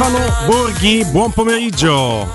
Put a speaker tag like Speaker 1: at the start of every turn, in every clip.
Speaker 1: Stefano Borghi, buon pomeriggio.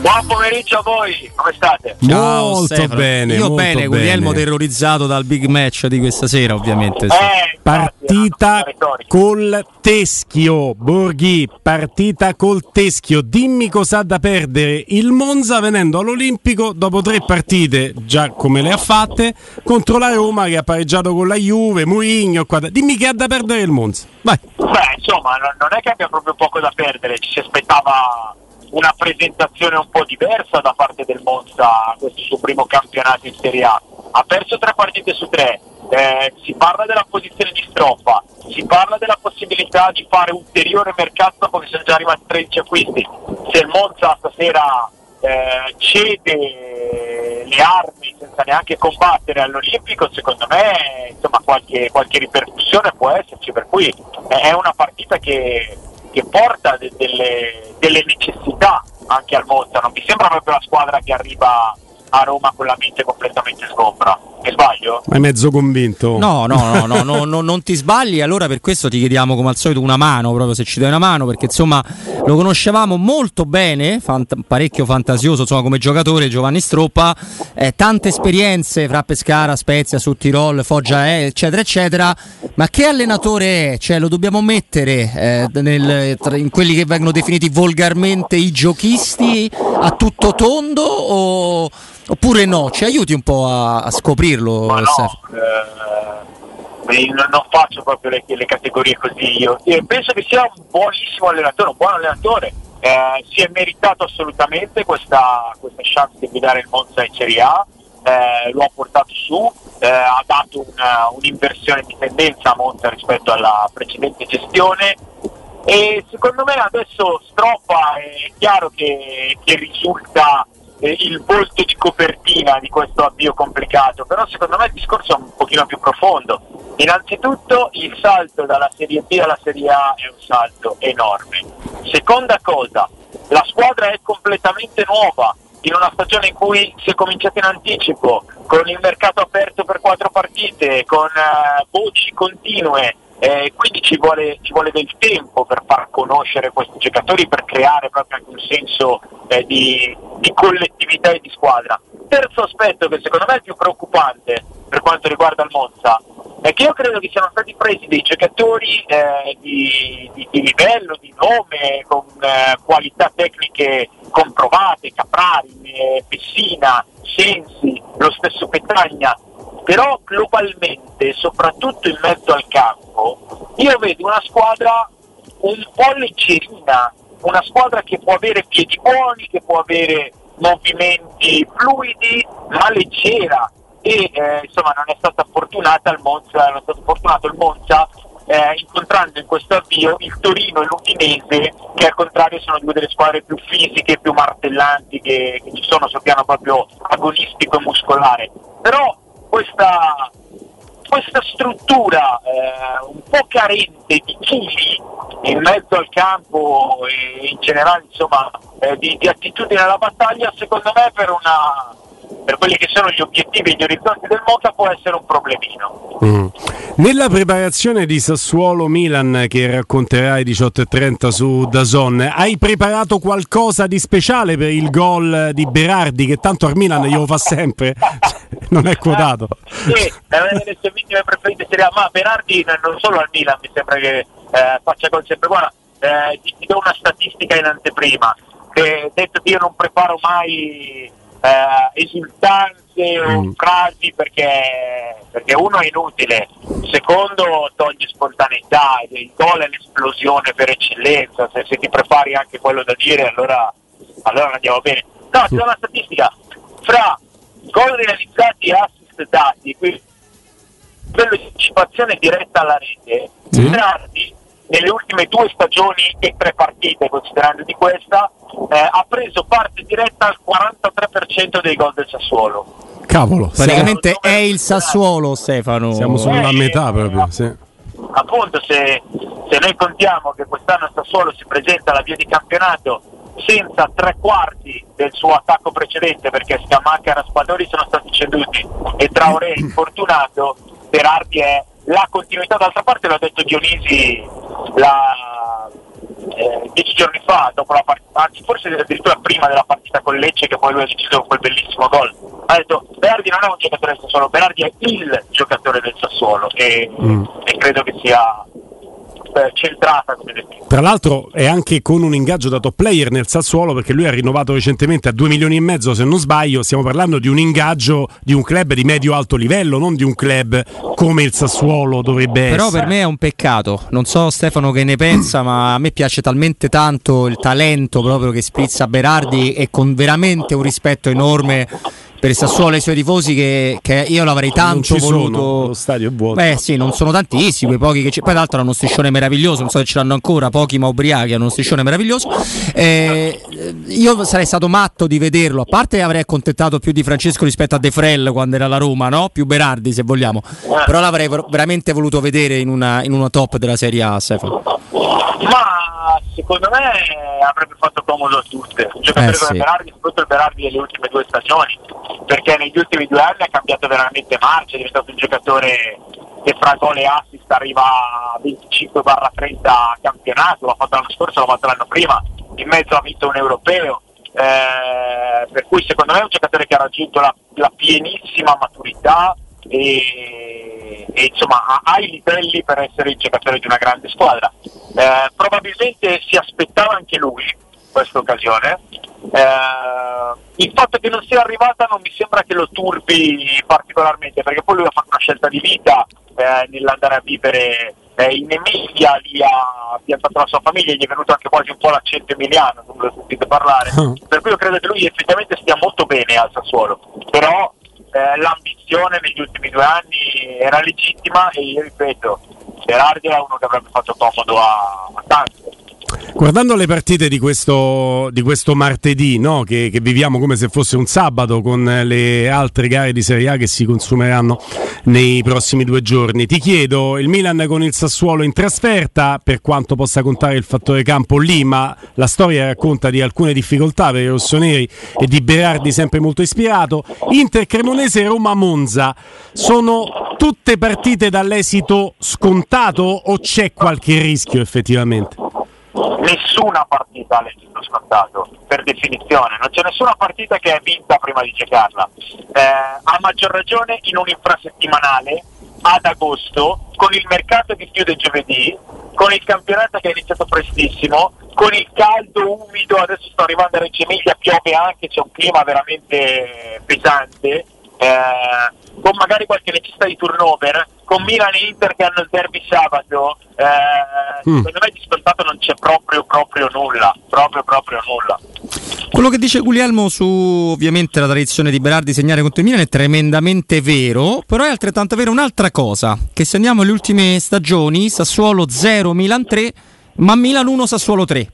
Speaker 2: Buon pomeriggio a voi, come state?
Speaker 1: Ciao, molto Stefano. bene.
Speaker 3: Io
Speaker 1: molto
Speaker 3: bene, Guglielmo terrorizzato dal big match di questa sera, ovviamente. Sì.
Speaker 2: Eh,
Speaker 1: partita col teschio, Borghi, partita col teschio. Dimmi cosa ha da perdere il Monza venendo all'Olimpico dopo tre partite, già come le ha fatte, contro la Roma che ha pareggiato con la Juve, Murigno. Dimmi che ha da perdere il Monza. Vai.
Speaker 2: Beh, insomma, non è che abbia proprio poco da perdere, ci si aspettava una presentazione un po' diversa da parte del Monza questo suo primo campionato in Serie A. Ha perso tre partite su tre, eh, si parla della posizione di stroppa, si parla della possibilità di fare ulteriore mercato come sono già arrivati 13 acquisti. Se il Monza stasera eh, cede le armi senza neanche combattere all'Olimpico, secondo me insomma, qualche, qualche ripercussione può esserci, per cui è una partita che che porta de- delle, delle, necessità anche al Monza, non mi sembra proprio la squadra che arriva a Roma con la mente completamente sgombra. Mi sbaglio?
Speaker 1: È mezzo convinto?
Speaker 3: No, no, no, no, no non ti sbagli. Allora per questo ti chiediamo come al solito una mano, proprio se ci dai una mano, perché insomma lo conoscevamo molto bene, fant- parecchio fantasioso insomma, come giocatore Giovanni Stroppa, eh, tante esperienze fra Pescara, Spezia, su Tirol, Foggia, eh, eccetera, eccetera. Ma che allenatore è? Cioè lo dobbiamo mettere eh, nel, tra, in quelli che vengono definiti volgarmente i giochisti a tutto tondo o Oppure no? Ci aiuti un po' a, a scoprirlo?
Speaker 2: Ma no, eh, non faccio proprio le, le, categorie così io. io. Penso che sia un buonissimo allenatore, un buon allenatore. Eh, si è meritato assolutamente questa, questa chance di guidare il Monza in Serie A. Eh, lo ha portato su, eh, ha dato una, un'inversione di tendenza a Monza rispetto alla precedente gestione e secondo me adesso Stroppa è chiaro che, che risulta eh, il volto di copertina di questo avvio complicato, però secondo me il discorso è un pochino più profondo. Innanzitutto il salto dalla Serie B alla Serie A è un salto enorme. Seconda cosa, la squadra è completamente nuova, in una stagione in cui si è cominciato in anticipo, con il mercato aperto per quattro partite, con uh, voci continue, eh, quindi ci vuole, ci vuole, del tempo per far conoscere questi giocatori, per creare proprio anche un senso eh, di, di, collettività e di squadra. Terzo aspetto che secondo me è il più preoccupante per quanto riguarda il Monza è che io credo che siano stati presi dei giocatori eh, di, di, di, livello, di nome, con eh, qualità tecniche comprovate, Caprari, eh, Pessina, Sensi, lo stesso Petagna, però globalmente, soprattutto in mezzo al campo, io vedo una squadra un po' leggerina, una squadra che può avere piedi buoni, che può avere movimenti fluidi, ma leggera e eh, insomma non è stata fortunata il Monza, non è stato fortunato il Monza eh, incontrando in questo avvio il Torino e l'Udinese che al contrario sono due delle squadre più fisiche, più martellanti che, che ci sono sul piano proprio agonistico e muscolare. Però questa, questa struttura eh, un po' carente di chili in mezzo al campo e in generale insomma, eh, di, di attitudine alla battaglia, secondo me per una per quelli che sono gli obiettivi e gli orizzonti del Monza può essere un problemino.
Speaker 1: Mm. Nella preparazione di Sassuolo-Milan che racconterai 18.30 su Dazon, hai preparato qualcosa di speciale per il gol di Berardi che tanto al Milan glielo fa sempre? Non è quotato.
Speaker 2: sì, è una delle sue vittime preferite Serie A, ma Berardi non solo al Milan mi sembra che eh, faccia gol sempre buona. Eh, ti, ti do una statistica in anteprima, che detto che io non preparo mai eh, esultanze o mm. frasi perché, perché, uno è inutile, secondo toglie spontaneità, il gol è l'esplosione per eccellenza, se, se, ti prepari anche quello da dire allora, allora andiamo bene. No, c'è una statistica, fra gol realizzati e assist dati, quindi quello di anticipazione diretta alla rete, mm. Berardi nelle ultime due stagioni e tre partite, considerando di questa, eh, ha preso parte diretta al 43% dei gol del Sassuolo.
Speaker 1: Cavolo,
Speaker 3: praticamente è il Sassuolo, Stefano.
Speaker 1: Siamo sulla eh, metà proprio. Sì.
Speaker 2: Appunto, se, se, noi contiamo che quest'anno Sassuolo si presenta alla via di campionato senza tre quarti del suo attacco precedente, perché Scamacca e Raspadori sono stati ceduti e Traoré infortunato, Berardi è la continuità. D'altra parte l'ha detto Dionisi la, eh, dieci giorni fa, dopo la partita, anzi forse addirittura prima della partita con Lecce che poi lui ha deciso quel bellissimo gol, ha detto Berardi non è un giocatore del Sassuolo, Berardi è il giocatore del Sassuolo e, mm. e credo che sia centrata come detto.
Speaker 1: Tra l'altro è anche con un ingaggio da top player nel Sassuolo perché lui ha rinnovato recentemente a 2 milioni e mezzo se non sbaglio, stiamo parlando di un ingaggio di un club di medio-alto livello, non di un club come il Sassuolo dovrebbe
Speaker 3: Però
Speaker 1: essere.
Speaker 3: Però per me è un peccato, non so Stefano che ne pensa, ma a me piace talmente tanto il talento proprio che sprizza Berardi e con veramente un rispetto enorme per il Sassuolo e i suoi tifosi che, che io l'avrei tanto voluto.
Speaker 1: Sono, lo stadio è vuoto.
Speaker 3: Beh, sì, non sono tantissimi, pochi che c'è. Poi, tra l'altro, hanno uno striscione meraviglioso. Non so se ce l'hanno ancora, pochi ma ubriachi hanno uno striscione meraviglioso. Eh, io sarei stato matto di vederlo. A parte avrei accontentato più di Francesco rispetto a De Frel quando era alla Roma, no? Più Berardi, se vogliamo. Però l'avrei veramente voluto vedere in una, in una top della Serie A, Stefano.
Speaker 2: Ma secondo me avrebbe fatto comodo a tutte. Un giocatore eh, come sì. Berardi, soprattutto Berardi delle ultime due stagioni, perché negli ultimi due anni ha cambiato veramente marcia, è diventato un giocatore che fra gol e assist arriva a 25-30 a campionato, l'ha fatto l'anno scorso, l'ha fatto l'anno prima, in mezzo ha vinto un europeo. Eh, per cui secondo me è un giocatore che ha raggiunto la, la pienissima maturità e, e insomma ha, i livelli per essere il giocatore di una grande squadra. Eh, probabilmente si aspettava anche lui questa occasione. Eh, il fatto che non sia arrivata non mi sembra che lo turbi particolarmente perché poi lui ha fatto una scelta di vita eh, nell'andare a vivere eh, in Emilia, lì ha piantato la sua famiglia, gli è venuto anche quasi un po' l'accento emiliano, non lo sentite parlare, per cui io credo che lui effettivamente stia molto bene al Sassuolo, però eh, l'ambizione negli ultimi due anni era legittima e io ripeto, Berardi era uno che avrebbe fatto comodo a, a tanti.
Speaker 1: Guardando le partite di questo, di questo martedì, no? che, che, viviamo come se fosse un sabato con le altre gare di Serie A che si consumeranno nei prossimi due giorni, ti chiedo il Milan con il Sassuolo in trasferta, per quanto possa contare il fattore campo lì, ma la storia racconta di alcune difficoltà per i rossoneri e di Berardi sempre molto ispirato. Inter Cremonese Roma Monza sono tutte partite dall'esito scontato o c'è qualche rischio effettivamente?
Speaker 2: Nessuna partita all'esito scontato, per definizione, non c'è nessuna partita che è vinta prima di giocarla. Eh, a maggior ragione in un infrasettimanale ad agosto, con il mercato che chiude giovedì, con il campionato che è iniziato prestissimo, con il caldo umido, adesso sto arrivando a Reggio Emilia, piove anche, c'è un clima veramente pesante eh, con magari qualche necessità di turnover, con Milan e Inter che hanno il derby sabato, eh, mm. secondo me di scontato non c'è proprio, proprio nulla, proprio, proprio nulla.
Speaker 3: Quello che dice Guglielmo su ovviamente la tradizione di Berardi segnare contro il Milan è tremendamente vero, però è altrettanto vero un'altra cosa, che se andiamo alle ultime stagioni, Sassuolo 0, Milan 3, ma Milan 1, Sassuolo 3.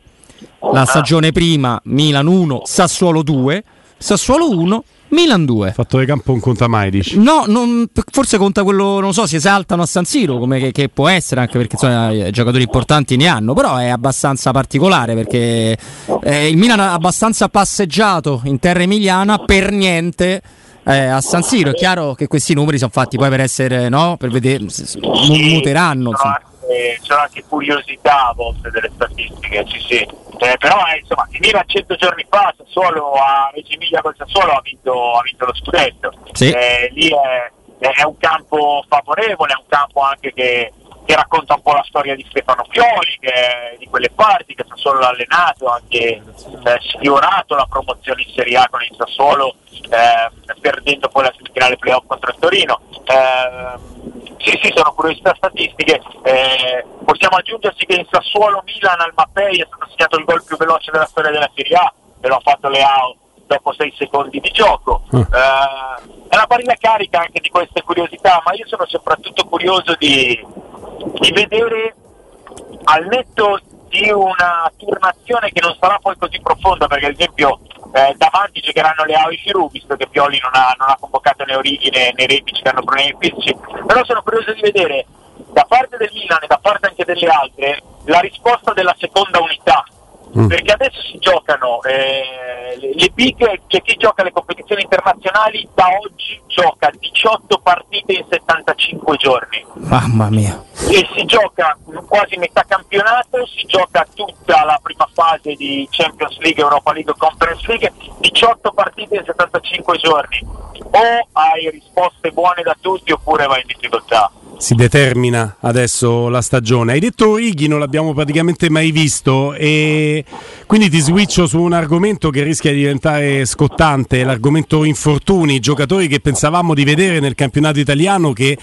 Speaker 3: La ah. stagione prima Milan 1, Sassuolo 2, Sassuolo 1, Milan 2.
Speaker 1: Fattore campo non conta mai, dici?
Speaker 3: No, non, forse conta quello, non so, si esaltano a San Siro, come che, che può essere, anche perché insomma, giocatori importanti ne hanno, però è abbastanza particolare perché eh, il Milan ha abbastanza passeggiato in terra emiliana per niente. Eh, a San Siro è chiaro che questi numeri sono fatti poi per essere, no? Per vedere, muteranno. Insomma
Speaker 2: eh, sono anche curiosità a volte delle statistiche, sì sì. Eh, però eh, insomma, Milan 100 giorni fa Sassuolo a Reggio Emilia col Sassuolo ha vinto, ha vinto lo scudetto. Sì. Eh, lì è, è, un campo favorevole, è un campo anche che, che, racconta un po' la storia di Stefano Pioli, che, di quelle parti che Sassuolo l'ha allenato, ha anche eh, sfiorato la promozione in Serie A con il Sassuolo, eh, perdendo poi la semifinale playoff contro il Torino. Sì, sì, sono curiosità statistiche. Eh, possiamo aggiungersi che in Sassuolo Milan al Mappei è stato segnato il gol più veloce della storia della Serie A, e lo ha fatto Leao dopo 6 secondi di gioco. Mm. Eh, è una barilla carica anche di queste curiosità, ma io sono soprattutto curioso di, di vedere al netto di una turnazione che non sarà poi così profonda, perché ad esempio eh, davanti giocheranno le e Giroud, visto che Pioli non ha, non ha convocato né Orighi né, né che hanno problemi fisici, però sono curioso di vedere da parte del Milan e da parte anche delle altre la risposta della seconda unità, mm. perché adesso si giocano eh, le, le big, cioè chi gioca le competizioni internazionali da oggi gioca 18 partite in 75 giorni.
Speaker 3: Mamma mia.
Speaker 2: E si gioca quasi metà campionato, si gioca tutta la prima fase di Champions League, Europa League, Conference League, 18 partite in 75 giorni. O hai risposte buone da tutti oppure vai in difficoltà?
Speaker 1: Si determina adesso la stagione. Hai detto Orighi, non l'abbiamo praticamente mai visto e quindi ti switcho su un argomento che rischia di diventare scottante, l'argomento infortuni, giocatori che pensavamo di vedere nel campionato italiano che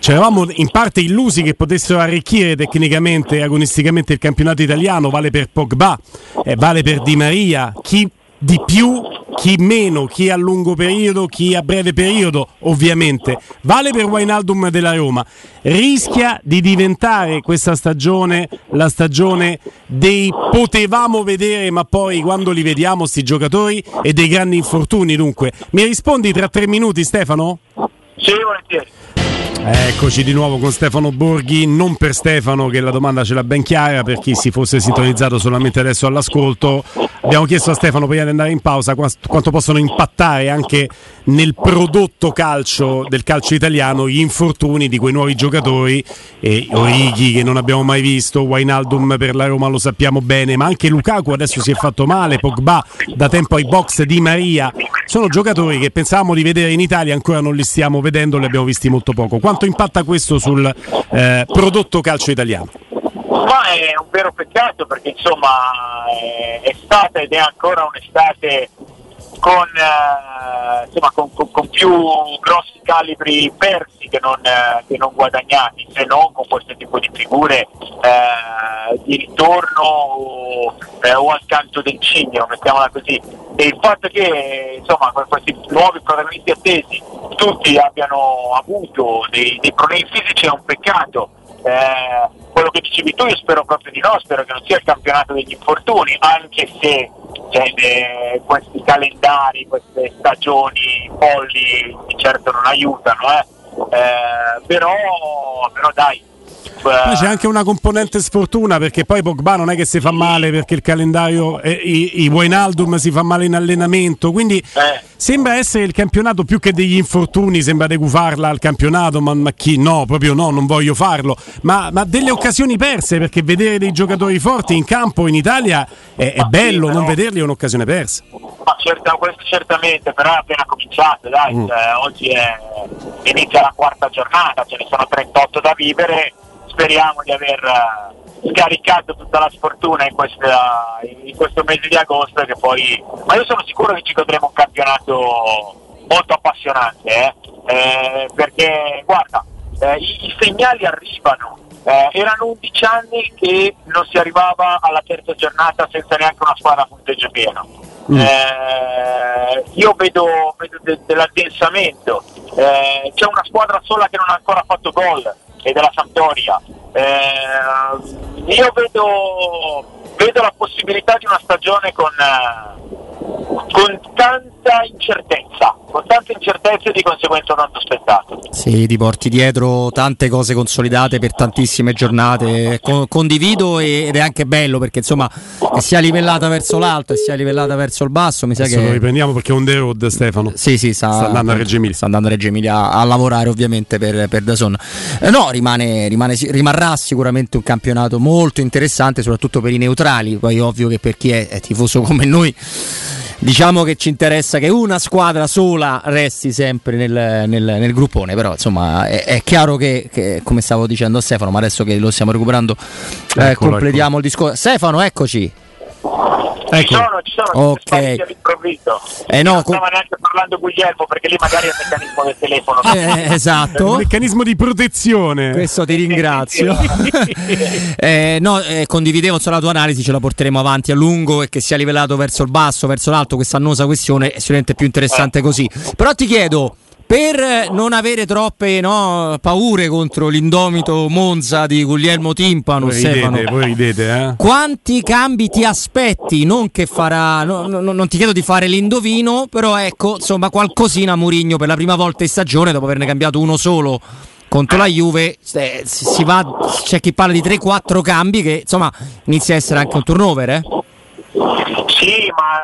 Speaker 1: ci eravamo in parte illusi che potessero arricchire tecnicamente e agonisticamente il campionato italiano, vale per Pogba, eh, vale per Di Maria, chi di più, chi meno, chi a lungo periodo, chi a breve periodo, ovviamente. Vale per Wainaldum della Roma. Rischia di diventare questa stagione la stagione dei potevamo vedere, ma poi quando li vediamo sti giocatori e dei grandi infortuni. Dunque, mi rispondi tra tre minuti, Stefano?
Speaker 2: Sì, volentieri.
Speaker 1: Eccoci di nuovo con Stefano Borghi, non per Stefano che la domanda ce l'ha ben chiara, per chi si fosse sintonizzato solamente adesso all'ascolto. Abbiamo chiesto a Stefano prima di andare in pausa quanto possono impattare anche nel prodotto calcio del calcio italiano gli infortuni di quei nuovi giocatori, e Orighi che non abbiamo mai visto, Wainaldum per la Roma lo sappiamo bene, ma anche Lukaku adesso si è fatto male, Pogba da tempo ai box di Maria, sono giocatori che pensavamo di vedere in Italia, ancora non li stiamo vedendo, li abbiamo visti molto poco quanto impatta questo sul eh, prodotto calcio italiano?
Speaker 2: Ma è un vero peccato perché insomma è stata ed è ancora un'estate con, eh, insomma, con, più grossi calibri persi che non, eh, che non, guadagnati, se non con questo tipo di figure eh, di ritorno o, eh, o al canto del cigno, mettiamola così. E il fatto che insomma, questi nuovi protagonisti attesi tutti abbiano avuto dei, dei problemi fisici è un peccato. Eh, quello che dicevi tu io spero proprio di no, spero che non sia il campionato degli infortuni, anche se cioè, eh, questi calendari, queste stagioni folli certo non aiutano, eh. Eh, però, però dai,
Speaker 1: poi c'è anche una componente sfortuna perché poi Pogba non è che si fa male perché il calendario, eh, i, i Wijnaldum si fa male in allenamento, quindi eh. sembra essere il campionato più che degli infortuni, sembra degufarla al campionato, ma, ma, chi no, proprio no, non voglio farlo, ma, ma, delle occasioni perse perché vedere dei giocatori forti in campo in Italia è, è bello, sì, non vederli è un'occasione persa.
Speaker 2: Ma certa, questo certamente, però è appena cominciato, dai, mm. cioè, oggi è, inizia la quarta giornata, ce ne sono 38 da vivere speriamo di aver eh, scaricato tutta la sfortuna in, questa, in, questo mese di agosto che poi ma io sono sicuro che ci godremo un campionato molto appassionante eh? Eh, perché guarda eh, i, i, segnali arrivano eh, erano 11 anni che non si arrivava alla terza giornata senza neanche una squadra a punteggio pieno mm. Eh, io vedo, vedo de- dell'addensamento c'è una squadra sola che non ha ancora fatto gol e della Sampdoria. Eh, io vedo, vedo, la possibilità di una stagione con, eh, con tanta incertezza con tante incertezze e di conseguenza tanto spettacolo.
Speaker 3: Sì, ti porti dietro tante cose consolidate per tantissime giornate. Con, condivido ed è anche bello perché insomma che sia livellata verso l'alto e sia livellata verso il basso. Mi sa
Speaker 1: Adesso
Speaker 3: che
Speaker 1: lo riprendiamo perché on the road Stefano.
Speaker 3: Sì, sì, sta, sta andando a Reggio Emilia. Sta andando a Reggio Emilia a, a lavorare ovviamente per, per Dazon. Eh, no, rimane, rimane, rimarrà sicuramente un campionato molto interessante, soprattutto per i neutrali. Poi ovvio che per chi è, è tifoso come noi diciamo che ci interessa che una squadra sola resti sempre nel, nel, nel gruppone, però insomma è, è chiaro che, che, come stavo dicendo a Stefano, ma adesso che lo stiamo recuperando eh, completiamo ecco. il discorso. Stefano, eccoci.
Speaker 2: Ecco. Ci sono, ci sono,
Speaker 3: ok.
Speaker 2: all'improvviso.
Speaker 3: Eh no, non
Speaker 2: stava neanche parlando Guglielmo perché lì magari è il meccanismo del telefono.
Speaker 3: Eh, esatto.
Speaker 1: un meccanismo di protezione.
Speaker 3: Questo ti ringrazio. eh, no, eh, condividevo insomma, la tua analisi, ce la porteremo avanti a lungo e che sia livellato verso il basso, verso l'alto, questa annosa questione è sicuramente più interessante eh. così. Però ti chiedo per non avere troppe no, paure contro l'indomito Monza di Guglielmo Timpano, voi
Speaker 1: ridete, voi ridete, eh?
Speaker 3: quanti cambi ti aspetti? Non che farà, no, no, non ti chiedo di fare l'indovino, però ecco, insomma, qualcosina Murigno per la prima volta in stagione, dopo averne cambiato uno solo contro la Juve, eh, si va, c'è chi parla di 3-4 cambi che insomma inizia a essere anche un turnover, eh?
Speaker 2: Sì, ma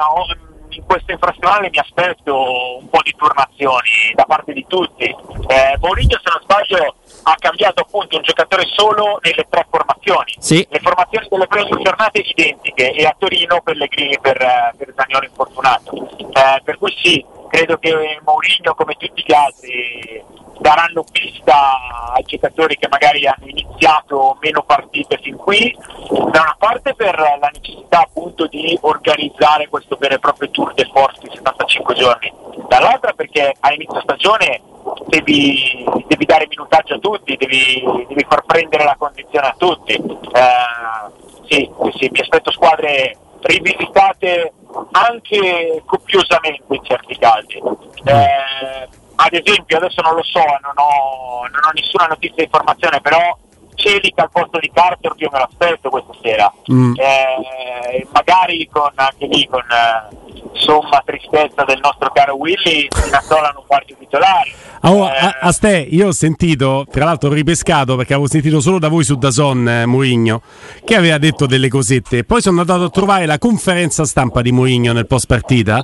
Speaker 2: questo infrastradale mi aspetto un po' di turnazioni da parte di tutti. Eh, Mourinho, se non sbaglio, ha cambiato appunto un giocatore solo nelle tre formazioni.
Speaker 3: Sì.
Speaker 2: Le formazioni delle prime giornate identiche e a Torino Pellegrini per, eh, per Zagnolo infortunato. Eh, per cui sì, credo che Mourinho come tutti gli altri daranno pista ai giocatori che magari hanno iniziato meno partite fin qui, da una parte per la necessità appunto di organizzare questo vero e proprio tour de force di 75 giorni, dall'altra perché a inizio stagione devi, devi dare minutaggio a tutti, devi, devi, far prendere la condizione a tutti. Eh, sì, sì, mi aspetto squadre rivisitate anche copiosamente in certi casi. Eh, ad esempio, adesso non lo so, non ho, non ho nessuna notizia di informazione, però Celica al posto di Carter io me l'aspetto questa sera. Mm. Eh, magari con anche lì con eh, somma tristezza del nostro caro Willy, Spinazzola non parte titolare.
Speaker 1: Oh, eh, a, a ste, io ho sentito, tra l'altro ho ripescato perché avevo sentito solo da voi su Dazon eh, Mourinho, che aveva detto delle cosette. Poi sono andato a trovare la conferenza stampa di Mourinho nel post partita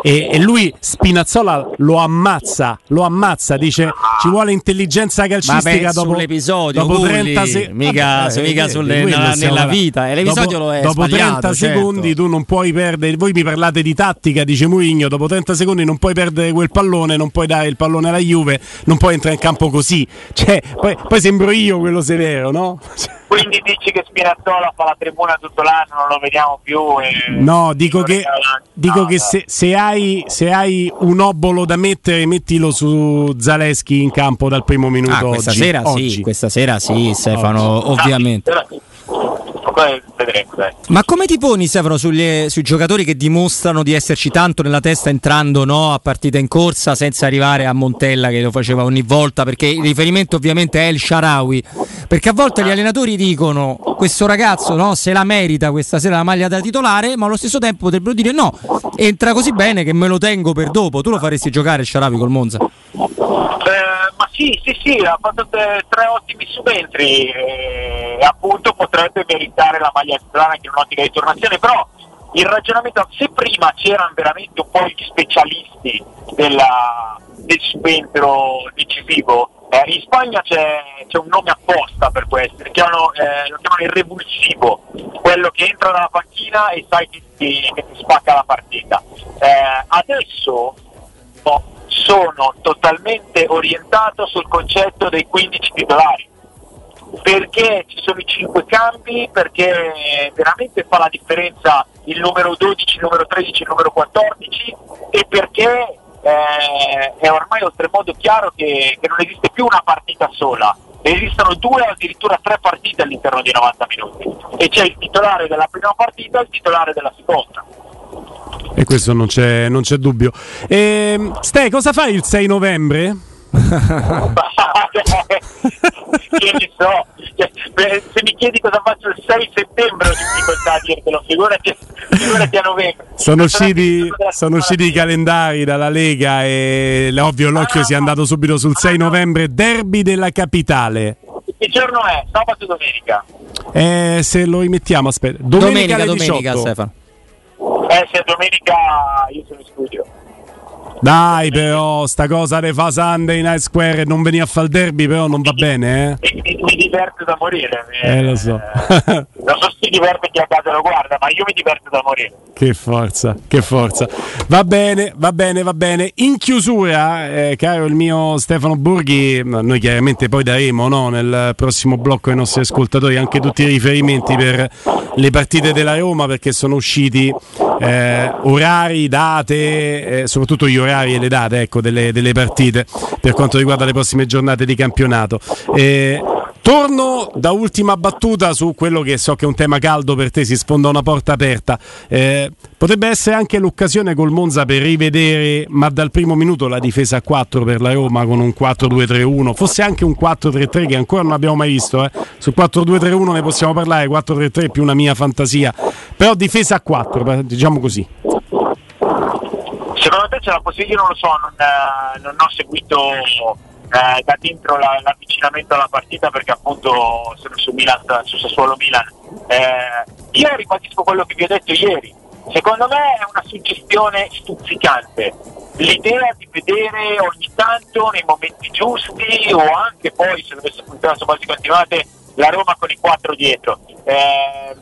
Speaker 1: e, e, lui Spinazzola lo ammazza, lo ammazza, dice ci vuole intelligenza calcistica dopo,
Speaker 3: l'episodio,
Speaker 1: dopo 30 secondi.
Speaker 3: Mica, Vabbè, mica sulle, nella, nella vita, e l'episodio
Speaker 1: dopo,
Speaker 3: lo è
Speaker 1: Dopo 30
Speaker 3: certo.
Speaker 1: secondi tu non puoi perdere, voi mi parlate di tattica, dice Mourinho, dopo 30 secondi non puoi perdere quel pallone, non puoi dare il pallone alla Juve non può entrare in campo così. Cioè, poi, poi sembro io quello severo, no?
Speaker 2: Quindi dici che Spinazzola fa la tribuna tutto l'anno, non lo vediamo più.
Speaker 1: no, dico che, dico no, che se, se, hai, se, hai, un obolo da mettere, mettilo su Zaleschi in campo dal primo minuto. Ah,
Speaker 3: questa
Speaker 1: oggi.
Speaker 3: sera
Speaker 1: oggi.
Speaker 3: sì, questa sera sì, Stefano, oggi. ovviamente. Ah,
Speaker 2: poi vedremo. Dai.
Speaker 3: Ma come ti poni, Stefano, sugli, sui giocatori che dimostrano di esserci tanto nella testa entrando no, a partita in corsa senza arrivare a Montella che lo faceva ogni volta? Perché il riferimento ovviamente è il Sharawi. Perché a volte gli allenatori dicono questo ragazzo no, se la merita questa sera la maglia da titolare, ma allo stesso tempo potrebbero dire no, entra così bene che me lo tengo per dopo. Tu lo faresti giocare il Sharawi col Monza?
Speaker 2: Eh, ma sì, sì, sì, ha fatto tre, tre ottimi subentri e eh, appunto potrebbe meritare la maglia titolare anche in un'ottica di tornazione, però il ragionamento, se prima c'erano veramente un po' gli specialisti della, del subentro decisivo, eh, in Spagna c'è, c'è, un nome apposta per questo, chiamano, eh, lo chiamano il revulsivo, quello che entra dalla panchina e sai che ti, che ti spacca la partita. Eh, adesso oh, sono totalmente orientato sul concetto dei 15 titolari. Perché ci sono i 5 cambi, perché veramente fa la differenza il numero 12, il numero 13, il numero 14 e perché eh, è ormai oltremodo chiaro che, che non esiste più una partita sola, esistono due o addirittura tre partite all'interno di 90 minuti. E c'è il titolare della prima partita e il titolare della seconda.
Speaker 1: E questo non c'è, non c'è dubbio. E, ehm, Ste, cosa fai il 6 novembre?
Speaker 2: che ne so, se mi chiedi cosa faccio il 6 settembre ho difficoltà a dirtelo, figurati, figurati a novembre.
Speaker 1: Sono usciti, sono usciti i calendari dalla Lega e ovvio l'occhio ah, si è andato subito sul 6 novembre, derby della capitale.
Speaker 2: Che giorno è? Sabato o domenica?
Speaker 1: Eh, se lo rimettiamo, aspetta. Domenica, domenica, domenica Stefano.
Speaker 2: Eh, se domenica io sono in studio.
Speaker 1: Dai però, sta cosa ne fa Sunday Night Square e non venire a fare il derby però non va bene,
Speaker 2: eh? Mi, mi diverte da morire.
Speaker 1: Eh, lo so.
Speaker 2: non so se si diverte chi a casa lo guarda, ma io mi diverto da morire.
Speaker 1: Che forza, che forza. Va bene, va bene, va bene. In chiusura, eh, caro il mio Stefano Borghi, noi chiaramente poi daremo no, nel prossimo blocco ai nostri ascoltatori anche tutti i riferimenti per le partite della Roma perché sono usciti eh, orari, date, eh, soprattutto gli orari e le date ecco, delle, delle, partite per quanto riguarda le prossime giornate di campionato. Eh, Torno da ultima battuta su quello che so che è un tema caldo per te, si sfonda una porta aperta. Eh, potrebbe essere anche l'occasione col Monza per rivedere, ma dal primo minuto, la difesa a 4 per la Roma con un 4-2-3-1, fosse anche un 4-3-3 che ancora non abbiamo mai visto. Eh. Su 4-2-3-1 ne possiamo parlare, 4-3-3 più una mia fantasia, però difesa a 4, diciamo così.
Speaker 2: Secondo te c'è la possibilità, io non lo so, non, eh, non ho seguito eh, da dentro la, l'avvicinamento alla partita perché appunto sono su Milan, su Sassuolo Milan. Eh, io ribadisco quello che vi ho detto ieri. secondo me è una suggestione stuzzicante. L'idea di vedere ogni tanto nei momenti giusti o anche poi se dovesse funzionare su basi continuate la Roma con i quattro dietro. Eh,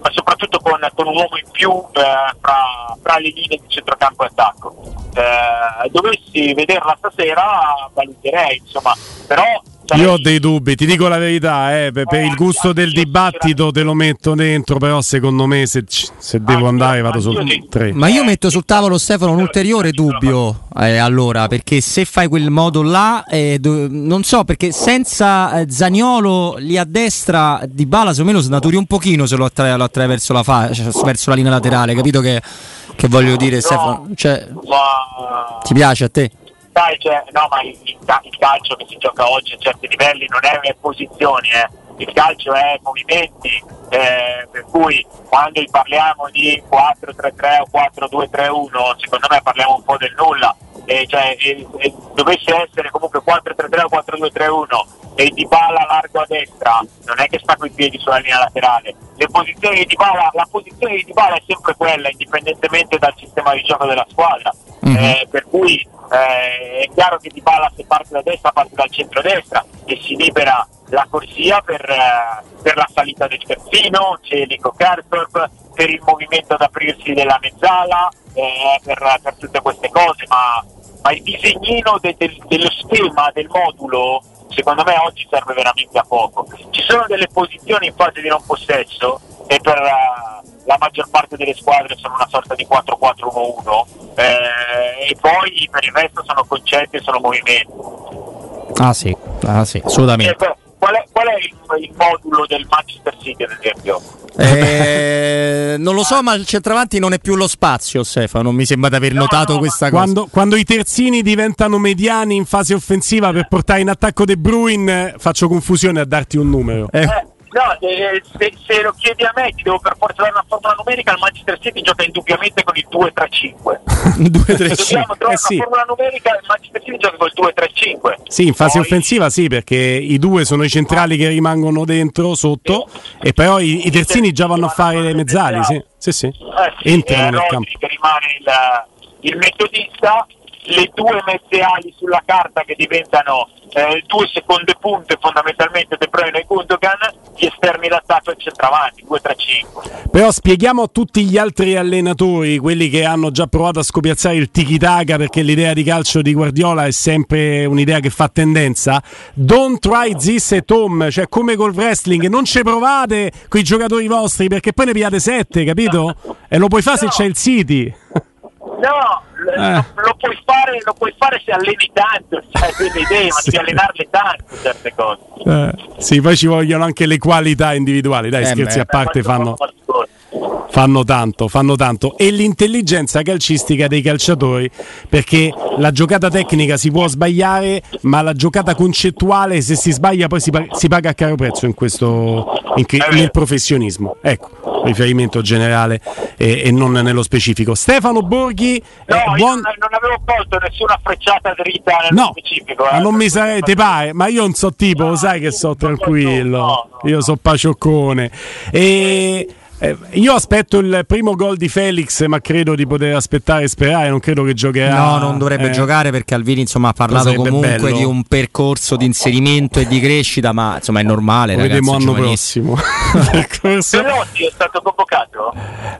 Speaker 2: ma soprattutto con, con, un uomo in più eh, fra, fra, le linee di centrocampo e attacco. Eh, dovessi vederla stasera valuterei, insomma, però
Speaker 1: io ho dei dubbi, ti dico la verità, eh, per, per, il gusto del dibattito te lo metto dentro, però secondo me se, se devo andare vado sul 3.
Speaker 3: Ma io metto sul tavolo Stefano un ulteriore dubbio eh, allora, perché se fai quel modo là, eh, do, non so, perché senza eh, Zaniolo lì a destra di Bala secondo me lo snaturi un pochino se lo attrae, lo attrae verso, la fa, cioè, verso la linea laterale, capito che, che voglio dire Stefano? Cioè, ti piace a te?
Speaker 2: sai, cioè, no, ma il, il, calcio che si gioca oggi a certi livelli non è posizioni, eh. il calcio è movimenti, eh, per cui quando parliamo di 4-3-3 o 4-2-3-1, secondo me parliamo un po' del nulla. E cioè, dovesse essere comunque 4-3-3 o 4-2-3-1 e Di Bala largo a destra, non è che sta con i piedi sulla linea laterale. Di Dybala, la posizione di Dybala è sempre quella, indipendentemente dal sistema di gioco della squadra. Mm-hmm. Eh, per cui eh, è chiaro che Di Bala se parte da destra parte dal centro-destra e si libera la corsia per, eh, per la salita del terzino, c'è Nico Karsdorp, per il movimento ad aprirsi della mezzala, eh, per, per, tutte queste cose, ma, ma il disegnino de, de, dello schema, del modulo, secondo me oggi serve veramente a poco. Ci sono delle posizioni in fase di non possesso e per uh, la maggior parte delle squadre sono una sorta di 4-4-1-1 eh, e poi per il resto sono concetti e sono movimenti.
Speaker 3: Ah sì, ah, sì assolutamente.
Speaker 2: Eh, qual è, qual è il, il, modulo del Manchester City ad esempio?
Speaker 3: Eh, non lo so, ma il centravanti non è più lo spazio, Stefano. Mi sembra di aver no, notato no, questa cosa.
Speaker 1: Quando, quando, i terzini diventano mediani in fase offensiva per portare in attacco De Bruyne, faccio confusione a darti un numero.
Speaker 2: Eh. Eh No, se, se, se, lo chiedi a me, ti devo per forza dare una formula numerica. Il Manchester City gioca indubbiamente con il 2-3-5. 2-3-5. Se dobbiamo trovare eh sì. una formula numerica, il Manchester City gioca col 2-3-5.
Speaker 1: Sì, in fase Poi... offensiva sì, perché i due sono i centrali che rimangono dentro, sotto, sì. e però i, i terzini già vanno a fare le mezzali. Sì, sì, sì. Eh,
Speaker 2: sì Entrano nel campo. che rimane il, il metodista le due mezze ali sulla carta che diventano eh, due seconde punte fondamentalmente De Bruyne e Gundogan gli esterni d'attacco e centravanti 2-3-5
Speaker 1: però spieghiamo a tutti gli altri allenatori quelli che hanno già provato a scopiazzare il tiki-taka perché l'idea di calcio di Guardiola è sempre un'idea che fa tendenza don't try this at home cioè come col wrestling non ci provate con i giocatori vostri perché poi ne piate sette capito? e lo puoi fare no. se c'è il City
Speaker 2: No, eh. lo, puoi fare, lo, puoi fare, se alleni tanto, se hai delle idee, ma sì. devi allenarle tanto certe cose.
Speaker 1: Eh. Sì, poi ci vogliono anche le qualità individuali, dai, eh scherzi beh. a parte fanno fanno tanto, fanno tanto. E l'intelligenza calcistica dei calciatori, perché la giocata tecnica si può sbagliare, ma la giocata concettuale, se si sbaglia, poi si, paga, si paga a caro prezzo in questo, in, nel professionismo. Ecco, riferimento generale e, e, non nello specifico. Stefano Borghi,
Speaker 2: no, eh, buon... non, avevo colto nessuna frecciata dritta nello no, specifico.
Speaker 1: Eh. Ma non mi sarei, te pare, ma io non so tipo, no, sai che so tranquillo, no, io so pacioccone. E eh, io aspetto il primo gol di Felix, ma credo di poter aspettare e sperare. Non credo che giocherà.
Speaker 3: No, non dovrebbe eh. giocare perché Alvini insomma, ha parlato comunque bello. di un percorso di inserimento e di crescita, ma insomma è normale. Lo
Speaker 1: vedremo l'anno prossimo.
Speaker 2: Pelotti è stato convocato?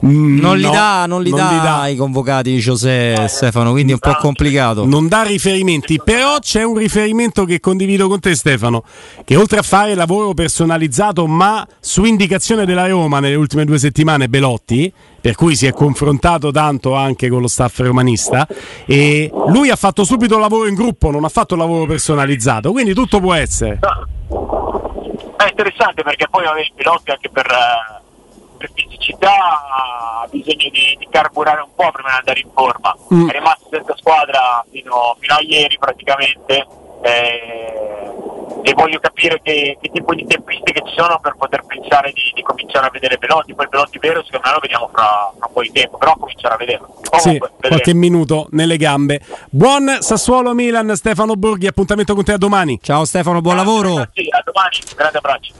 Speaker 3: Mm, non, li dà, non li non dà, li dà i convocati José eh, Stefano, quindi è un po' complicato.
Speaker 1: Non dà riferimenti, però c'è un riferimento che condivido con te Stefano, che oltre a fare lavoro personalizzato, ma su indicazione della Roma nelle ultime due due settimane Belotti, per cui si è confrontato tanto anche con lo staff romanista e lui ha fatto subito lavoro in gruppo, non ha fatto lavoro personalizzato, quindi tutto può essere.
Speaker 2: È interessante perché poi vabbè, Belotti anche per, eh, per fisicità ha bisogno di, di, carburare un po' prima di andare in forma. Mm. È rimasto senza squadra fino, fino a ieri praticamente. Eh, e voglio capire che, che, tipo di tempistiche ci sono per poter pensare di, di cominciare a vedere Belotti. Poi Belotti vero secondo me lo vediamo fra, fra un po' di tempo, però cominciare a vederlo.
Speaker 1: Comunque, sì, qualche minuto nelle gambe. Buon Sassuolo Milan, Stefano Borghi, appuntamento con te a domani.
Speaker 3: Ciao Stefano, buon lavoro.
Speaker 2: Sì, a domani, grande abbraccio.